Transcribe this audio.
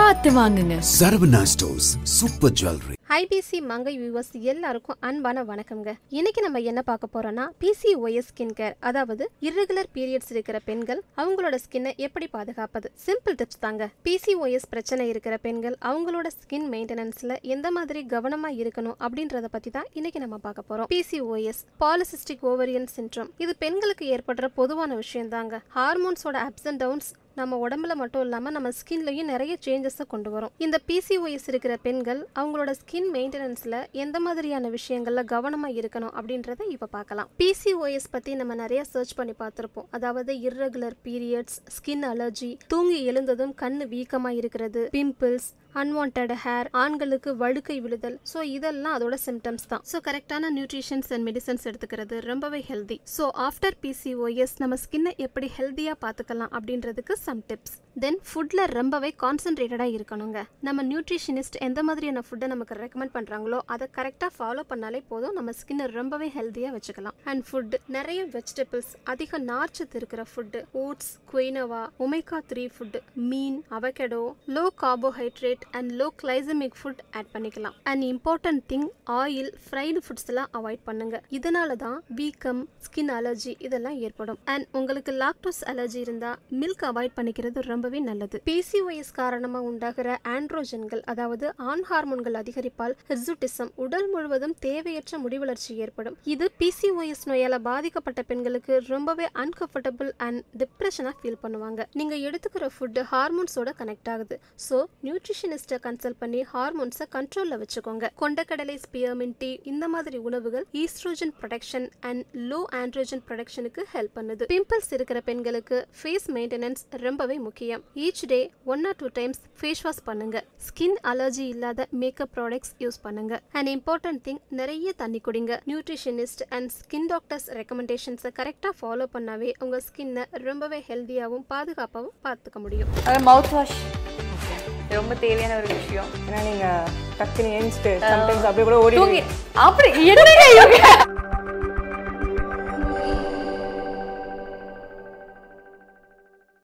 பார்த்து வாங்குங்க. Saravana stores super jewellery. IBC Mangai viewers எல்லாருக்கும் அன்பான வணக்கம்ங்க. இன்னைக்கு நம்ம என்ன பார்க்க போறோம்னா பிசிஓஎஸ் ஸ்கின் கேர் அதாவது irregular பீரியட்ஸ் இருக்கிற பெண்கள் அவங்களோட ஸ்கின்னை எப்படி பாதுகாப்பது? சிம்பிள் டிப்ஸ் தாங்க. பிசிஓஎஸ் பிரச்சனை இருக்கிற பெண்கள் அவங்களோட ஸ்கின் மெயின்டெனன்ஸ்ல எந்த மாதிரி கவனமா இருக்கணும் அப்படின்றத பத்தி தான் இன்னைக்கு நம்ம பார்க்க போறோம். பிசிஓஎஸ் பாலிசிஸ்டிக் ஓவரியன் சின்ட்ரோம் இது பெண்களுக்கு ஏற்படுற பொதுவான விஷயம் தாங்க ஹார்மோன்ஸோட அப்ஸ் அண்ட் டவுன்ஸ் நம்ம உடம்புல மட்டும் இல்லாமல் நம்ம ஸ்கின்லையும் நிறைய சேஞ்சஸை கொண்டு வரும். இந்த பிசிஓஎஸ் இருக்கிற பெண்கள் அவங்களோட ஸ்கின் மெயின்டெனன்ஸில் எந்த மாதிரியான விஷயங்களில் கவனமாக இருக்கணும் அப்படின்றத இப்போ பார்க்கலாம். பிசிஓஎஸ் பற்றி நம்ம நிறைய சர்ச் பண்ணி பார்த்துருப்போம். அதாவது இர்ரெகுலர் பீரியட்ஸ் ஸ்கின் அலர்ஜி தூங்கி எழுந்ததும் கண் வீக்கமாக இருக்கிறது பிம்பிள்ஸ் அன்வான்ட் ஹேர் ஆண்களுக்கு வழுக்கை விழுதல். ஸோ இதெல்லாம் அதோட சிம்டம்ஸ் தான். ஸோ கரெக்டான நியூட்ரிஷன்ஸ் அண்ட் மெடிசன்ஸ் எடுத்துக்கிறது ரொம்பவே ஹெல்தி ஸோ ஆஃப்டர் பிசிஓஎஸ் நம்ம ஸ்கின்னை எப்படி ஹெல்த்தியாக பார்த்துக்கலாம் அப்படின்றதுக்கு சம் டிப்ஸ் தென் ஃபுட்டில் ரொம்பவே கான்சென்ட்ரேட்டடாக இருக்கணுங்க. நம்ம நியூட்ரிஷனிஸ்ட் எந்த மாதிரியான ஃபுட்டை நமக்கு ரெக்கமெண்ட் பண்ணுறாங்களோ அதை கரெக்டாக ஃபாலோ பண்ணாலே போதும். நம்ம ஸ்கின்னை ரொம்பவே ஹெல்த்தியாக வச்சுக்கலாம். அண்ட் ஃபுட் நிறைய வெஜிடபிள்ஸ் அதிக நார்ச்சத்து இருக்கிற food oats quinoa omega three food mean avocado low carbohydrate and low glycemic food add பண்ணிக்கலாம். And important thing oil fried foods எல்லாம் அவாய்ட் பண்ணுங்க. இதனால தான் வீக்கம் ஸ்கின் அலர்ஜி இதெல்லாம் ஏற்படும். அண்ட் உங்களுக்கு லாக்டோஸ் அலர்ஜி இருந்தா மில்க் அவாய்ட் பண்ணிக்கிறது ரொம்பவே நல்லது. பிசிஓஎஸ் காரணமா உண்டாகிற ஆண்ட்ரோஜன்கள் அதாவது ஆண் ஹார்மோன்கள் அதிகரிப்பால் ஹெர்சுட்டிசம் உடல் முழுவதும் தேவையற்ற முடிவளர்ச்சி ஏற்படும். இது பிசிஓஎஸ் நோயால பாதிக்கப்பட்ட பெண்களுக்கு ரொம்பவே அன்கம்ஃபர்டபுள் அண்ட் டிப்ரெஷனாக ஃபீல் பண்ணுவாங்க. நீங்க எடுத்துக்கிற ஃபுட் ஹார்மோன்ஸோட கனெக்ட் ஆகுது. ஸோ நியூட்ரிஷனிஸ்ட்டை கன்சல்ட் பண்ணி ஹார்மோன்ஸை கண்ட்ரோலில் வச்சுக்கோங்க. கொண்டக்கடலை ஸ்பியர்மின் டீ இந்த மாதிரி உணவுகள் estrogen production and low androgen ப்ரொடக்ஷனுக்கு help பண்ணுது. பிம்பிள்ஸ் இருக்கிற பெண்களுக்கு ஃபேஸ் மெயின்டெனன்ஸ் ரொம்பவே முக்கியம். Each day one or two times face wash பண்ணுங்க. ஸ்கின் அலர்ஜி இல்லாத மேக்கப் ப்ராடக்ட்ஸ் யூஸ் பண்ணுங்க. அண்ட் இம்பார்ட்டன்ட் திங் நிறைய தண்ணி குடிங்க. நியூட்ரிஷனிஸ்ட் அண்ட் ஸ்கின் டாக்டர்ஸ் ரெக்கமெண்டேஷன்ஸை கரெக்டாக ஃபாலோ பண்ணாவே உங்கள் ஸ்கின்னை ரொம்பவே ஹெல்த்தியாகவும் பாதுகாப்பாகவும் பார்த்துக்க முடியும். மவுத் வாஷ் ரொம்ப தேவையான ஒரு விஷயம். ஏன்னா நீங்க டக்குன்னு ஏஞ்சிட்டு சம்டைம்ஸ் அப்படியே கூட ஓடி அப்படி என்னங்க